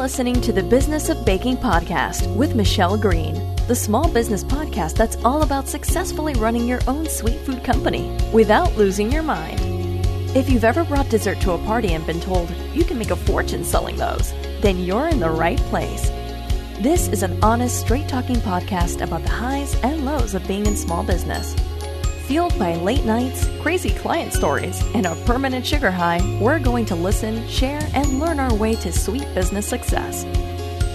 listening to the Business of Baking podcast with Michelle Green, the small business podcast that's all about successfully running your own sweet food company without losing your mind. If you've ever brought dessert to a party and been told you can make a fortune selling those, then you're in the right place. This is an honest, straight talking podcast about the highs and lows of being in small business. Fueled by late nights, crazy client stories, and a permanent sugar high, we're going to listen, share, and learn our way to sweet business success.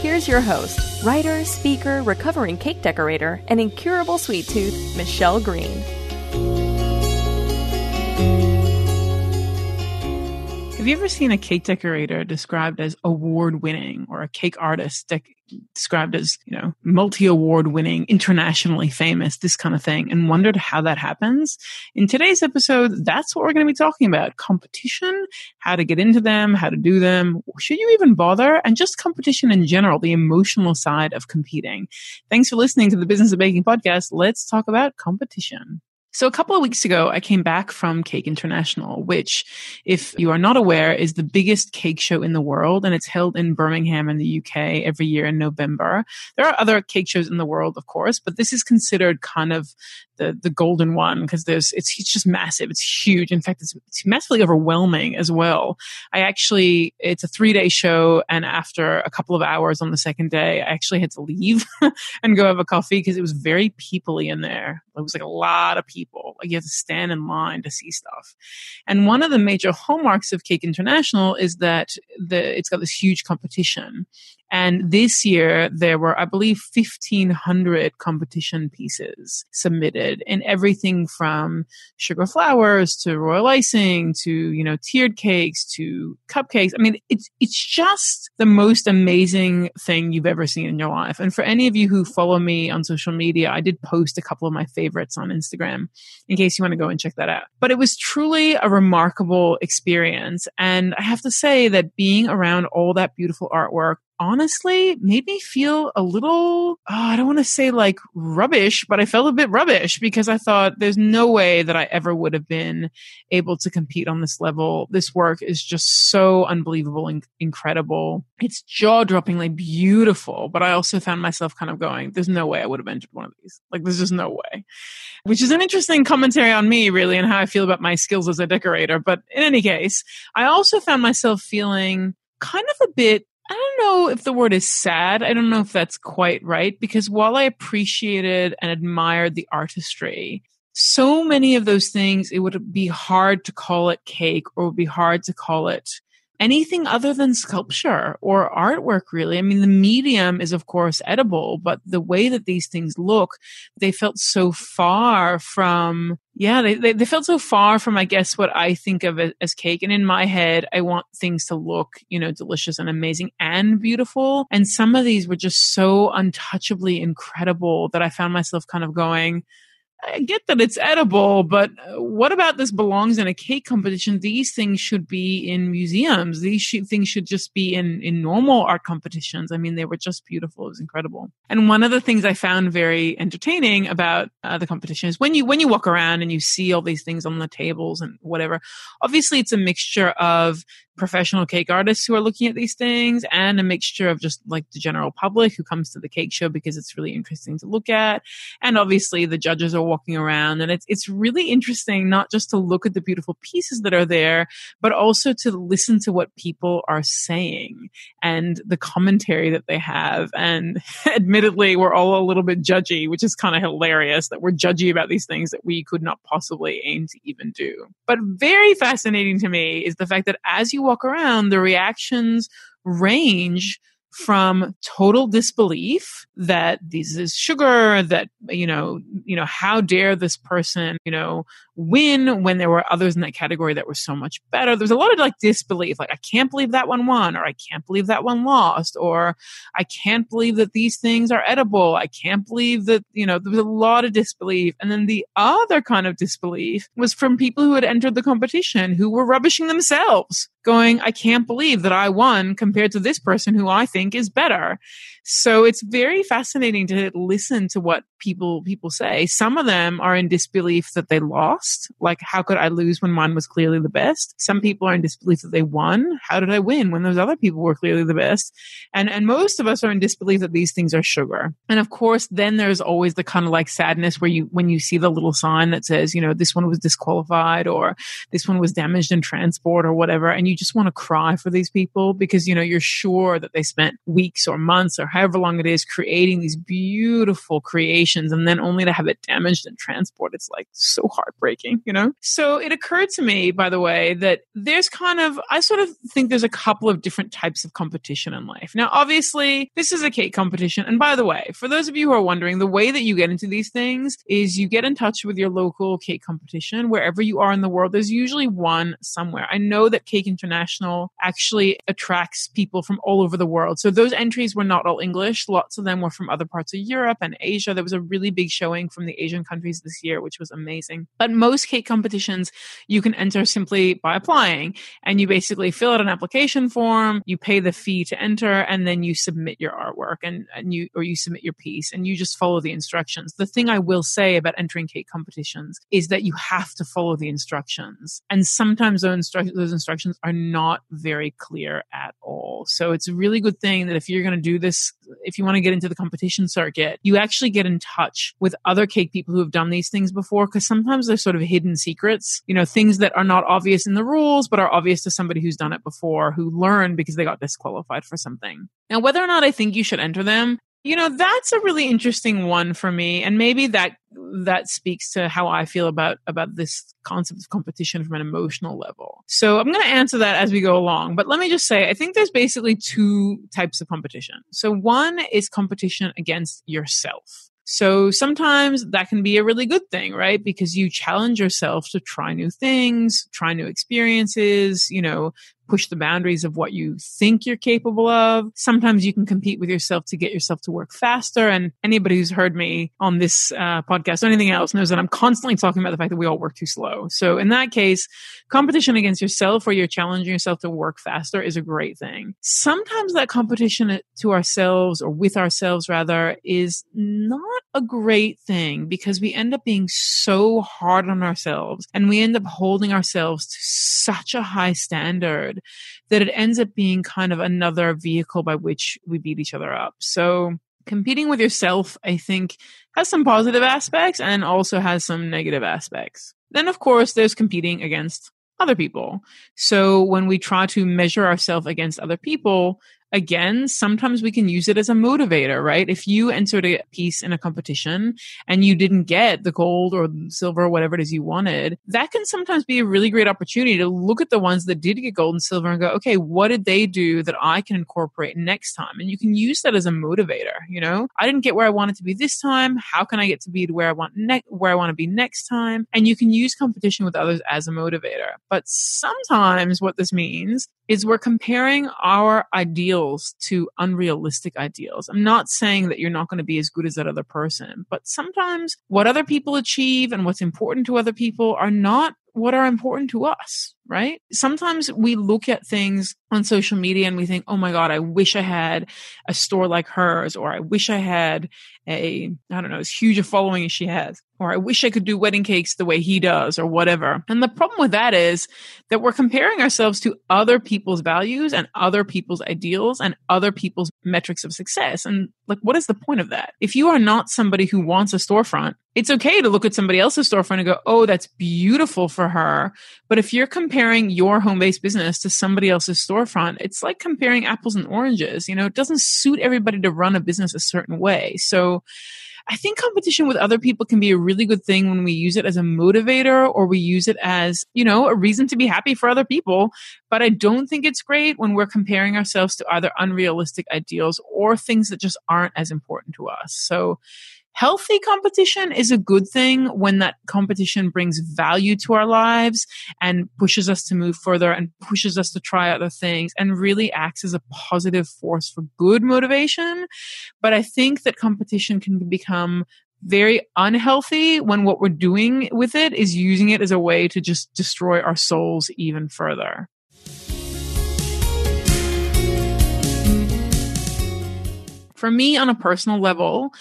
Here's your host, writer, speaker, recovering cake decorator, and incurable sweet tooth, Michelle Green. Have you ever seen a cake decorator described as award winning or a cake artist dec- described as, you know, multi award winning, internationally famous, this kind of thing, and wondered how that happens? In today's episode, that's what we're going to be talking about competition, how to get into them, how to do them, should you even bother, and just competition in general, the emotional side of competing. Thanks for listening to the Business of Baking podcast. Let's talk about competition. So a couple of weeks ago, I came back from Cake International, which, if you are not aware, is the biggest cake show in the world, and it's held in Birmingham in the UK every year in November. There are other cake shows in the world, of course, but this is considered kind of the the golden one because there's it's, it's just massive. It's huge. In fact, it's, it's massively overwhelming as well. I actually it's a three day show, and after a couple of hours on the second day, I actually had to leave and go have a coffee because it was very peoply in there. It was like a lot of people. Like you have to stand in line to see stuff. And one of the major hallmarks of Cake International is that the it's got this huge competition. And this year there were, I believe, 1500 competition pieces submitted in everything from sugar flowers to royal icing to, you know, tiered cakes to cupcakes. I mean, it's, it's just the most amazing thing you've ever seen in your life. And for any of you who follow me on social media, I did post a couple of my favorites on Instagram in case you want to go and check that out. But it was truly a remarkable experience. And I have to say that being around all that beautiful artwork, honestly made me feel a little, oh, I don't want to say like rubbish, but I felt a bit rubbish because I thought there's no way that I ever would have been able to compete on this level. This work is just so unbelievable and incredible. It's jaw droppingly beautiful, but I also found myself kind of going, there's no way I would have entered one of these. Like, there's just no way, which is an interesting commentary on me, really, and how I feel about my skills as a decorator. But in any case, I also found myself feeling kind of a bit I don't know if the word is sad. I don't know if that's quite right because while I appreciated and admired the artistry, so many of those things, it would be hard to call it cake or would be hard to call it anything other than sculpture or artwork really. I mean the medium is of course edible but the way that these things look they felt so far from yeah they, they, they felt so far from i guess what i think of as, as cake. And in my head i want things to look you know delicious and amazing and beautiful. And some of these were just so untouchably incredible that i found myself kind of going I get that it's edible, but uh, what about this belongs in a cake competition? These things should be in museums. These sh- things should just be in, in normal art competitions. I mean, they were just beautiful. It was incredible. And one of the things I found very entertaining about uh, the competition is when you, when you walk around and you see all these things on the tables and whatever, obviously it's a mixture of professional cake artists who are looking at these things and a mixture of just like the general public who comes to the cake show because it's really interesting to look at. And obviously the judges are walking around and it's, it's really interesting not just to look at the beautiful pieces that are there, but also to listen to what people are saying and the commentary that they have. And admittedly, we're all a little bit judgy, which is kind of hilarious that we're judgy about these things that we could not possibly aim to even do. But very fascinating to me is the fact that as you walk around, the reactions range from total disbelief that this is sugar that you know you know how dare this person you know win when there were others in that category that were so much better. There's a lot of like disbelief like i can't believe that one won or i can't believe that one lost or i can't believe that these things are edible i can't believe that you know there was a lot of disbelief. And then the other kind of disbelief was from people who had entered the competition who were rubbishing themselves going, I can't believe that I won compared to this person who I think is better. So it's very fascinating to listen to what people people say. Some of them are in disbelief that they lost. Like, how could I lose when mine was clearly the best? Some people are in disbelief that they won. How did I win when those other people were clearly the best? And and most of us are in disbelief that these things are sugar. And of course, then there's always the kind of like sadness where you when you see the little sign that says, you know, this one was disqualified or this one was damaged in transport or whatever, and you just want to cry for these people because you know you're sure that they spent weeks or months or however long it is creating these beautiful creations and then only to have it damaged and transport. It's like so heartbreaking, you know? So it occurred to me, by the way, that there's kind of, I sort of think there's a couple of different types of competition in life. Now, obviously, this is a cake competition. And by the way, for those of you who are wondering, the way that you get into these things is you get in touch with your local cake competition wherever you are in the world. There's usually one somewhere. I know that Cake International actually attracts people from all over the world. So those entries were not all English. Lots of them were from other parts of Europe and Asia. There was a really big showing from the Asian countries this year, which was amazing. But most cake competitions, you can enter simply by applying and you basically fill out an application form, you pay the fee to enter, and then you submit your artwork and, and you, or you submit your piece and you just follow the instructions. The thing I will say about entering cake competitions is that you have to follow the instructions. And sometimes those, instru- those instructions are not very clear at all. So it's a really good thing that if you're going to do this if you want to get into the competition circuit, you actually get in touch with other cake people who have done these things before because sometimes they're sort of hidden secrets, you know, things that are not obvious in the rules, but are obvious to somebody who's done it before who learned because they got disqualified for something. Now, whether or not I think you should enter them, you know, that's a really interesting one for me. And maybe that that speaks to how I feel about about this concept of competition from an emotional level. So I'm going to answer that as we go along, but let me just say I think there's basically two types of competition. So one is competition against yourself. So sometimes that can be a really good thing, right? Because you challenge yourself to try new things, try new experiences, you know, push the boundaries of what you think you're capable of. Sometimes you can compete with yourself to get yourself to work faster. And anybody who's heard me on this uh, podcast or anything else knows that I'm constantly talking about the fact that we all work too slow. So in that case, competition against yourself where you're challenging yourself to work faster is a great thing. Sometimes that competition to ourselves or with ourselves rather is not a great thing because we end up being so hard on ourselves and we end up holding ourselves to such a high standard that it ends up being kind of another vehicle by which we beat each other up. So competing with yourself, I think, has some positive aspects and also has some negative aspects. Then, of course, there's competing against other people. So when we try to measure ourselves against other people, again, sometimes we can use it as a motivator, right? If you entered a piece in a competition and you didn't get the gold or silver or whatever it is you wanted, that can sometimes be a really great opportunity to look at the ones that did get gold and silver and go, okay, what did they do that I can incorporate next time? And you can use that as a motivator, you know? I didn't get where I wanted to be this time. How can I get to be where I want ne- where I want to be next time? And you can use competition with others as a motivator. But sometimes what this means is we're comparing our ideals to unrealistic ideals. I'm not saying that you're not going to be as good as that other person, but sometimes what other people achieve and what's important to other people are not what are important to us, right? Sometimes we look at things on social media and we think, oh my God, I wish I had a store like hers, or I wish I had a, I don't know, as huge a following as she has, or I wish I could do wedding cakes the way he does, or whatever. And the problem with that is that we're comparing ourselves to other people's values and other people's ideals and other people's metrics of success. And like, what is the point of that? If you are not somebody who wants a storefront, it's okay to look at somebody else's storefront and go, oh, that's beautiful for her. But if you're comparing your home based business to somebody else's storefront, it's like comparing apples and oranges. You know, it doesn't suit everybody to run a business a certain way. So, I think competition with other people can be a really good thing when we use it as a motivator or we use it as, you know, a reason to be happy for other people. But I don't think it's great when we're comparing ourselves to either unrealistic ideals or things that just aren't as important to us. So healthy competition is a good thing when that competition brings value to our lives and pushes us to move further and pushes us to try other things and really acts as a positive force for good motivation. But I think that competition can become very unhealthy when what we're doing with it is using it as a way to just destroy our souls even further. For me, on a personal level,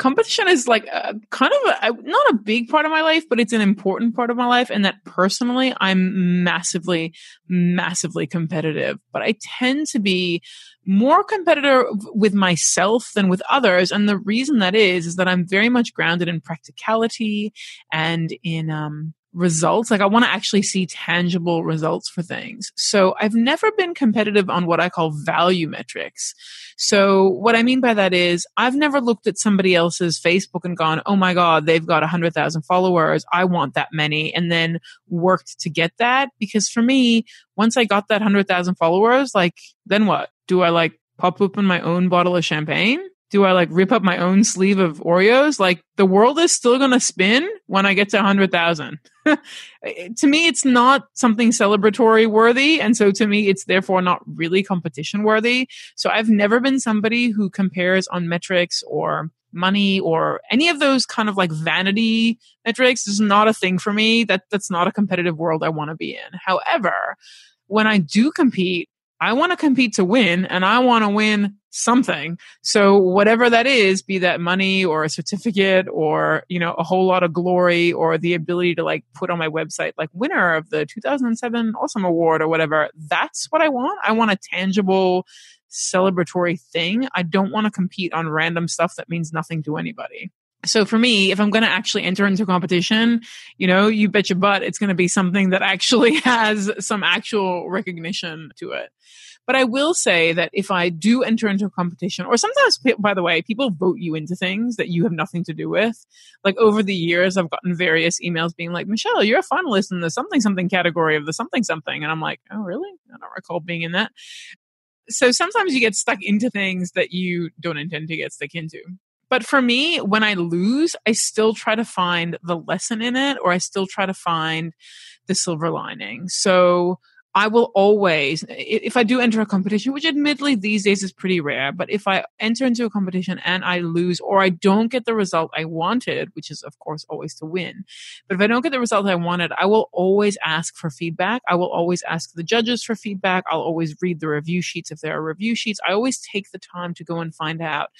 competition is like a, kind of a, not a big part of my life, but it's an important part of my life. And that personally, I'm massively, massively competitive, but I tend to be more competitive with myself than with others. And the reason that is, is that I'm very much grounded in practicality and in, um, results. Like I want to actually see tangible results for things. So I've never been competitive on what I call value metrics. So what I mean by that is I've never looked at somebody else's Facebook and gone, Oh my God, they've got a hundred thousand followers. I want that many and then worked to get that. Because for me, once I got that hundred thousand followers, like then what? Do I like pop open my own bottle of champagne? Do I like rip up my own sleeve of Oreos? Like the world is still going to spin when I get to 100,000. to me, it's not something celebratory worthy. And so to me, it's therefore not really competition worthy. So I've never been somebody who compares on metrics or money or any of those kind of like vanity metrics is not a thing for me. That that's not a competitive world I want to be in. However, when I do compete, I want to compete to win and I want to win something. So whatever that is, be that money or a certificate or, you know, a whole lot of glory or the ability to like put on my website, like winner of the 2007 Awesome Award or whatever. That's what I want. I want a tangible celebratory thing. I don't want to compete on random stuff that means nothing to anybody so for me, if I'm going to actually enter into competition, you know, you bet your butt it's going to be something that actually has some actual recognition to it. But I will say that if I do enter into a competition, or sometimes, by the way, people vote you into things that you have nothing to do with. Like over the years, I've gotten various emails being like, Michelle, you're a finalist in the something something category of the something something. And I'm like, oh, really? I don't recall being in that. So sometimes you get stuck into things that you don't intend to get stuck into. But for me, when I lose, I still try to find the lesson in it or I still try to find the silver lining. So I will always, if I do enter a competition, which admittedly these days is pretty rare, but if I enter into a competition and I lose or I don't get the result I wanted, which is of course always to win, but if I don't get the result I wanted, I will always ask for feedback. I will always ask the judges for feedback. I'll always read the review sheets if there are review sheets. I always take the time to go and find out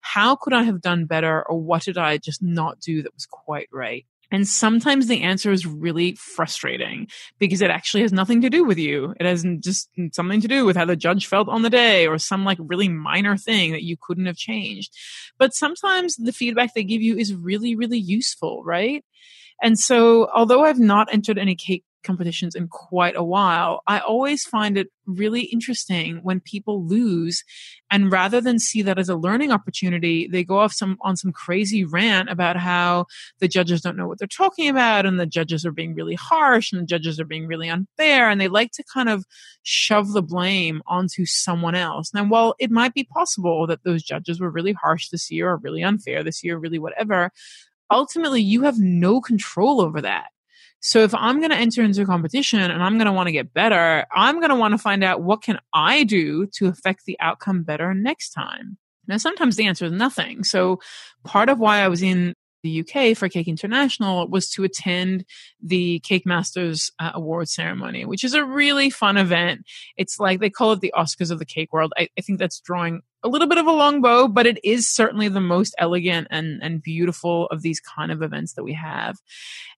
how could I have done better or what did I just not do that was quite right? And sometimes the answer is really frustrating because it actually has nothing to do with you. It has just something to do with how the judge felt on the day or some like really minor thing that you couldn't have changed. But sometimes the feedback they give you is really, really useful, right? And so, although I've not entered any cake competitions in quite a while, I always find it really interesting when people lose and rather than see that as a learning opportunity, they go off some on some crazy rant about how the judges don't know what they're talking about and the judges are being really harsh and the judges are being really unfair and they like to kind of shove the blame onto someone else. Now, while it might be possible that those judges were really harsh this year or really unfair this year, really whatever, ultimately you have no control over that. So if I'm going to enter into a competition and I'm going to want to get better, I'm going to want to find out what can I do to affect the outcome better next time. Now, sometimes the answer is nothing. So part of why I was in the UK for Cake International was to attend the Cake Masters uh, award ceremony, which is a really fun event. It's like they call it the Oscars of the cake world. I, I think that's drawing a little bit of a long bow, but it is certainly the most elegant and, and beautiful of these kind of events that we have.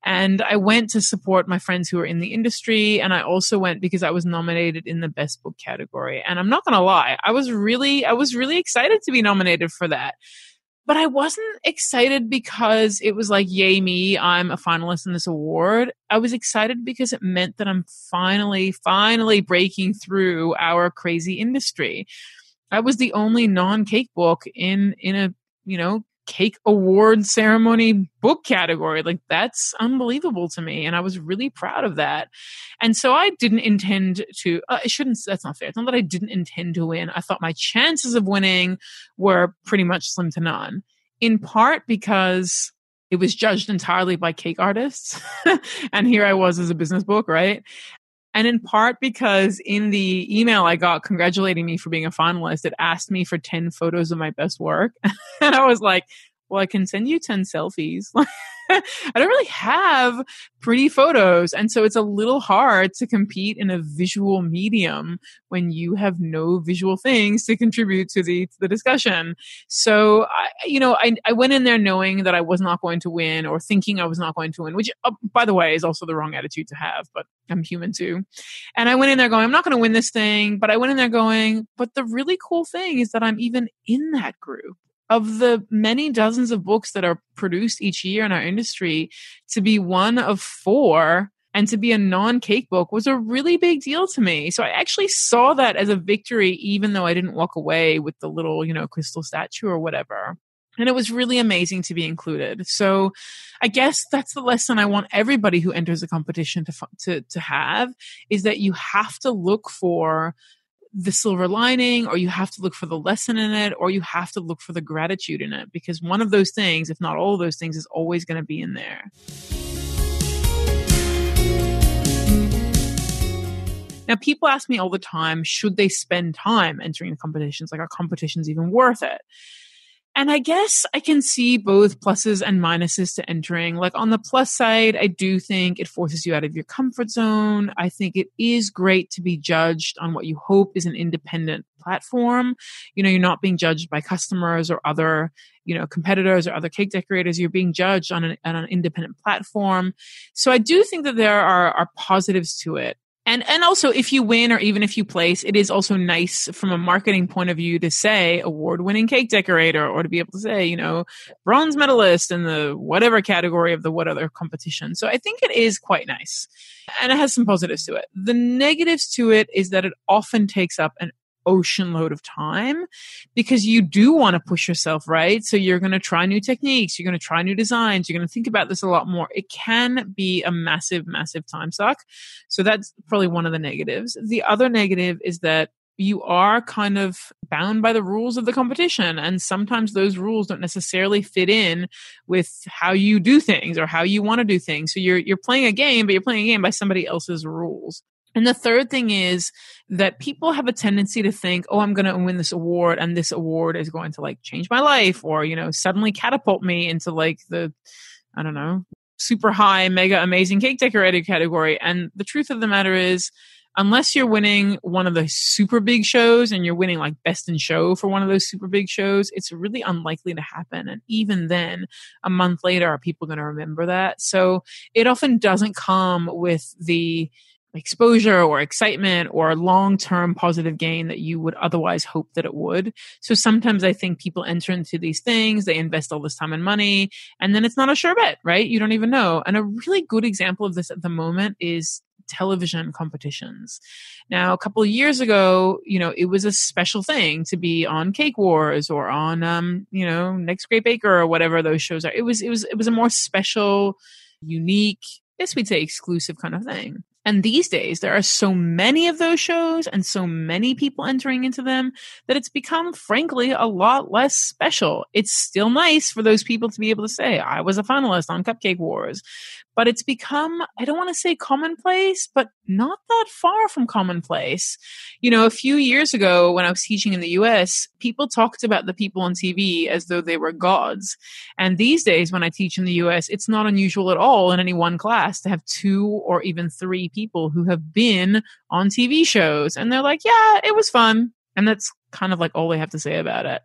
And I went to support my friends who are in the industry. And I also went because I was nominated in the best book category. And I'm not going to lie, I was really, I was really excited to be nominated for that but I wasn't excited because it was like, yay me, I'm a finalist in this award. I was excited because it meant that I'm finally, finally breaking through our crazy industry. I was the only non-cake book in, in a, you know, cake award ceremony book category. Like that's unbelievable to me. And I was really proud of that. And so I didn't intend to, uh, I shouldn't, that's not fair. It's not that I didn't intend to win. I thought my chances of winning were pretty much slim to none in part because it was judged entirely by cake artists. and here I was as a business book, right? And in part because in the email I got congratulating me for being a finalist, it asked me for 10 photos of my best work. and I was like, well, I can send you 10 selfies. I don't really have pretty photos. And so it's a little hard to compete in a visual medium when you have no visual things to contribute to the, to the discussion. So, I, you know, I, I went in there knowing that I was not going to win or thinking I was not going to win, which, uh, by the way, is also the wrong attitude to have, but I'm human too. And I went in there going, I'm not going to win this thing, but I went in there going, but the really cool thing is that I'm even in that group of the many dozens of books that are produced each year in our industry to be one of four and to be a non cake book was a really big deal to me. So I actually saw that as a victory, even though I didn't walk away with the little, you know, crystal statue or whatever. And it was really amazing to be included. So I guess that's the lesson I want everybody who enters a competition to, to, to have is that you have to look for the silver lining or you have to look for the lesson in it or you have to look for the gratitude in it because one of those things if not all of those things is always going to be in there. Now people ask me all the time should they spend time entering the competitions? Like are competitions even worth it and I guess I can see both pluses and minuses to entering. Like on the plus side, I do think it forces you out of your comfort zone. I think it is great to be judged on what you hope is an independent platform. You know, you're not being judged by customers or other, you know, competitors or other cake decorators. You're being judged on an, on an independent platform. So I do think that there are, are positives to it. And and also if you win or even if you place, it is also nice from a marketing point of view to say award winning cake decorator or to be able to say, you know, bronze medalist in the whatever category of the what other competition. So I think it is quite nice. And it has some positives to it. The negatives to it is that it often takes up an ocean load of time because you do want to push yourself, right? So you're going to try new techniques, you're going to try new designs, you're going to think about this a lot more. It can be a massive, massive time suck. So that's probably one of the negatives. The other negative is that you are kind of bound by the rules of the competition and sometimes those rules don't necessarily fit in with how you do things or how you want to do things so you're you're playing a game but you're playing a game by somebody else's rules and the third thing is that people have a tendency to think, oh, I'm going to win this award and this award is going to like change my life or, you know, suddenly catapult me into like the, I don't know, super high, mega amazing cake decorator category. And the truth of the matter is, unless you're winning one of the super big shows and you're winning like best in show for one of those super big shows, it's really unlikely to happen. And even then, a month later, are people going to remember that? So it often doesn't come with the exposure or excitement or long term positive gain that you would otherwise hope that it would. So sometimes I think people enter into these things, they invest all this time and money, and then it's not a sure bet, right? You don't even know. And a really good example of this at the moment is television competitions. Now, a couple of years ago, you know, it was a special thing to be on Cake Wars or on, um, you know, Next Great Baker or whatever those shows are. It was, it was, it was a more special, unique, I guess we'd say exclusive kind of thing. And these days, there are so many of those shows and so many people entering into them that it's become, frankly, a lot less special. It's still nice for those people to be able to say, I was a finalist on Cupcake Wars but it's become, I don't want to say commonplace, but not that far from commonplace. You know, a few years ago when I was teaching in the US, people talked about the people on TV as though they were gods. And these days when I teach in the US, it's not unusual at all in any one class to have two or even three people who have been on TV shows. And they're like, yeah, it was fun. And that's kind of like all they have to say about it.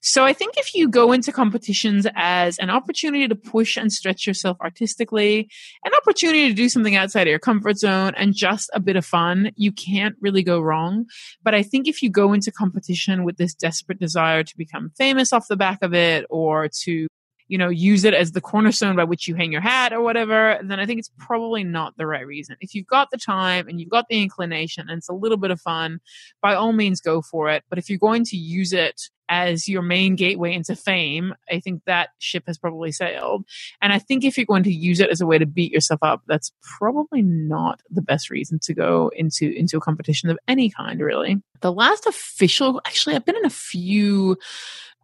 So I think if you go into competitions as an opportunity to push and stretch yourself artistically, an opportunity to do something outside of your comfort zone and just a bit of fun, you can't really go wrong. But I think if you go into competition with this desperate desire to become famous off the back of it or to you know, use it as the cornerstone by which you hang your hat or whatever, then I think it's probably not the right reason. If you've got the time and you've got the inclination and it's a little bit of fun, by all means go for it. But if you're going to use it as your main gateway into fame, I think that ship has probably sailed. And I think if you're going to use it as a way to beat yourself up, that's probably not the best reason to go into into a competition of any kind, really. The last official, actually, I've been in a few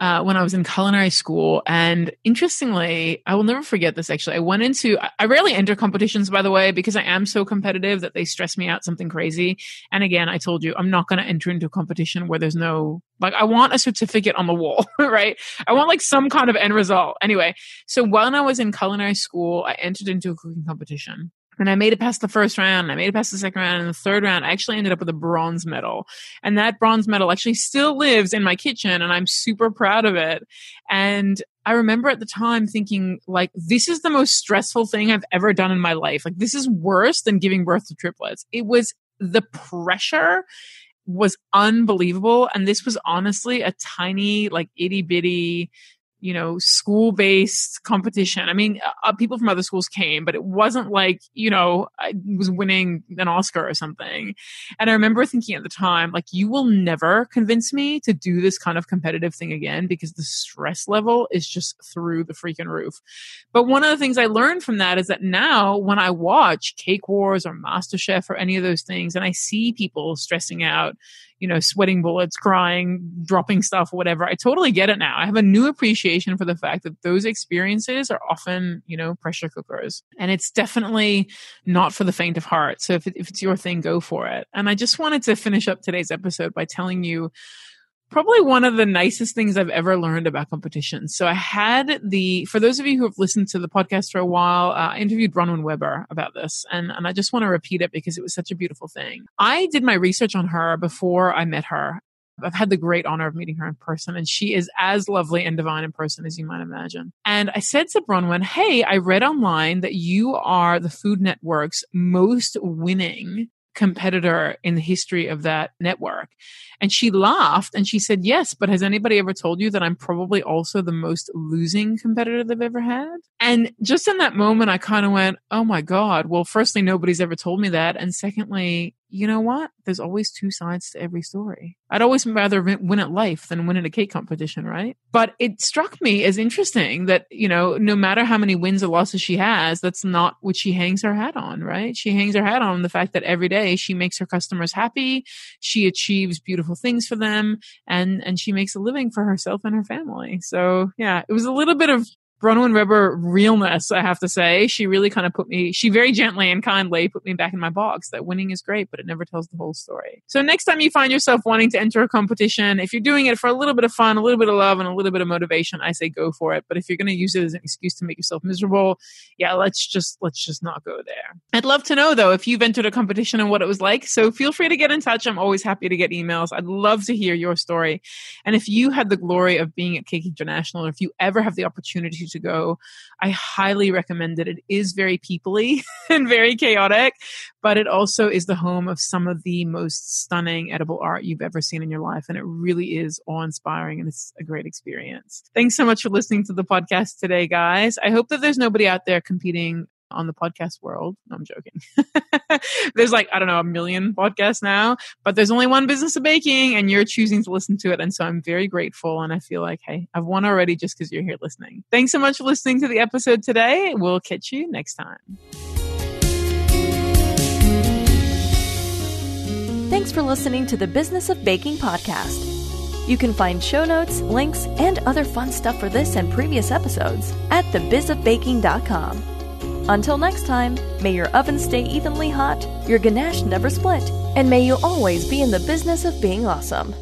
uh, when I was in culinary school. And interestingly, I will never forget this actually. I went into, I rarely enter competitions, by the way, because I am so competitive that they stress me out something crazy. And again, I told you, I'm not going to enter into a competition where there's no, like, I want a certificate on the wall, right? I want like some kind of end result. Anyway, so when I was in culinary school, I entered into a cooking competition and I made it past the first round. I made it past the second round. And the third round, I actually ended up with a bronze medal. And that bronze medal actually still lives in my kitchen and I'm super proud of it. And I remember at the time thinking, like, this is the most stressful thing I've ever done in my life. Like, this is worse than giving birth to triplets. It was the pressure was unbelievable. And this was honestly a tiny, like, itty bitty you know, school based competition. I mean, uh, uh, people from other schools came, but it wasn't like, you know, I was winning an Oscar or something. And I remember thinking at the time, like, you will never convince me to do this kind of competitive thing again because the stress level is just through the freaking roof. But one of the things I learned from that is that now when I watch Cake Wars or MasterChef or any of those things and I see people stressing out, you know, sweating bullets, crying, dropping stuff, whatever. I totally get it now. I have a new appreciation for the fact that those experiences are often, you know, pressure cookers. And it's definitely not for the faint of heart. So if, if it's your thing, go for it. And I just wanted to finish up today's episode by telling you probably one of the nicest things I've ever learned about competitions. So I had the, for those of you who have listened to the podcast for a while, uh, I interviewed Bronwen Weber about this and, and I just want to repeat it because it was such a beautiful thing. I did my research on her before I met her. I've had the great honor of meeting her in person and she is as lovely and divine in person as you might imagine. And I said to Bronwen, Hey, I read online that you are the Food Network's most winning competitor in the history of that network. And she laughed and she said, Yes, but has anybody ever told you that I'm probably also the most losing competitor they've ever had? And just in that moment, I kind of went, Oh my God. Well, firstly, nobody's ever told me that. And secondly, you know what? There's always two sides to every story. I'd always rather win at life than win at a cake competition, right? But it struck me as interesting that, you know, no matter how many wins or losses she has, that's not what she hangs her hat on, right? She hangs her hat on the fact that every day she makes her customers happy. She achieves beautiful things for them and, and she makes a living for herself and her family. So yeah, it was a little bit of Bronwen Weber realness, I have to say. She really kind of put me, she very gently and kindly put me back in my box that winning is great, but it never tells the whole story. So next time you find yourself wanting to enter a competition, if you're doing it for a little bit of fun, a little bit of love, and a little bit of motivation, I say go for it. But if you're going to use it as an excuse to make yourself miserable, yeah, let's just, let's just not go there. I'd love to know though, if you've entered a competition and what it was like. So feel free to get in touch. I'm always happy to get emails. I'd love to hear your story. And if you had the glory of being at Cake International, or if you ever have the opportunity to go, I highly recommend it. It is very peoply and very chaotic, but it also is the home of some of the most stunning edible art you've ever seen in your life. And it really is awe inspiring and it's a great experience. Thanks so much for listening to the podcast today, guys. I hope that there's nobody out there competing on the podcast world. I'm joking. there's like, I don't know, a million podcasts now, but there's only one business of baking and you're choosing to listen to it. And so I'm very grateful. And I feel like, hey, I've won already just because you're here listening. Thanks so much for listening to the episode today. We'll catch you next time. Thanks for listening to the Business of Baking podcast. You can find show notes, links, and other fun stuff for this and previous episodes at thebizofbaking.com. Until next time, may your oven stay evenly hot, your ganache never split, and may you always be in the business of being awesome.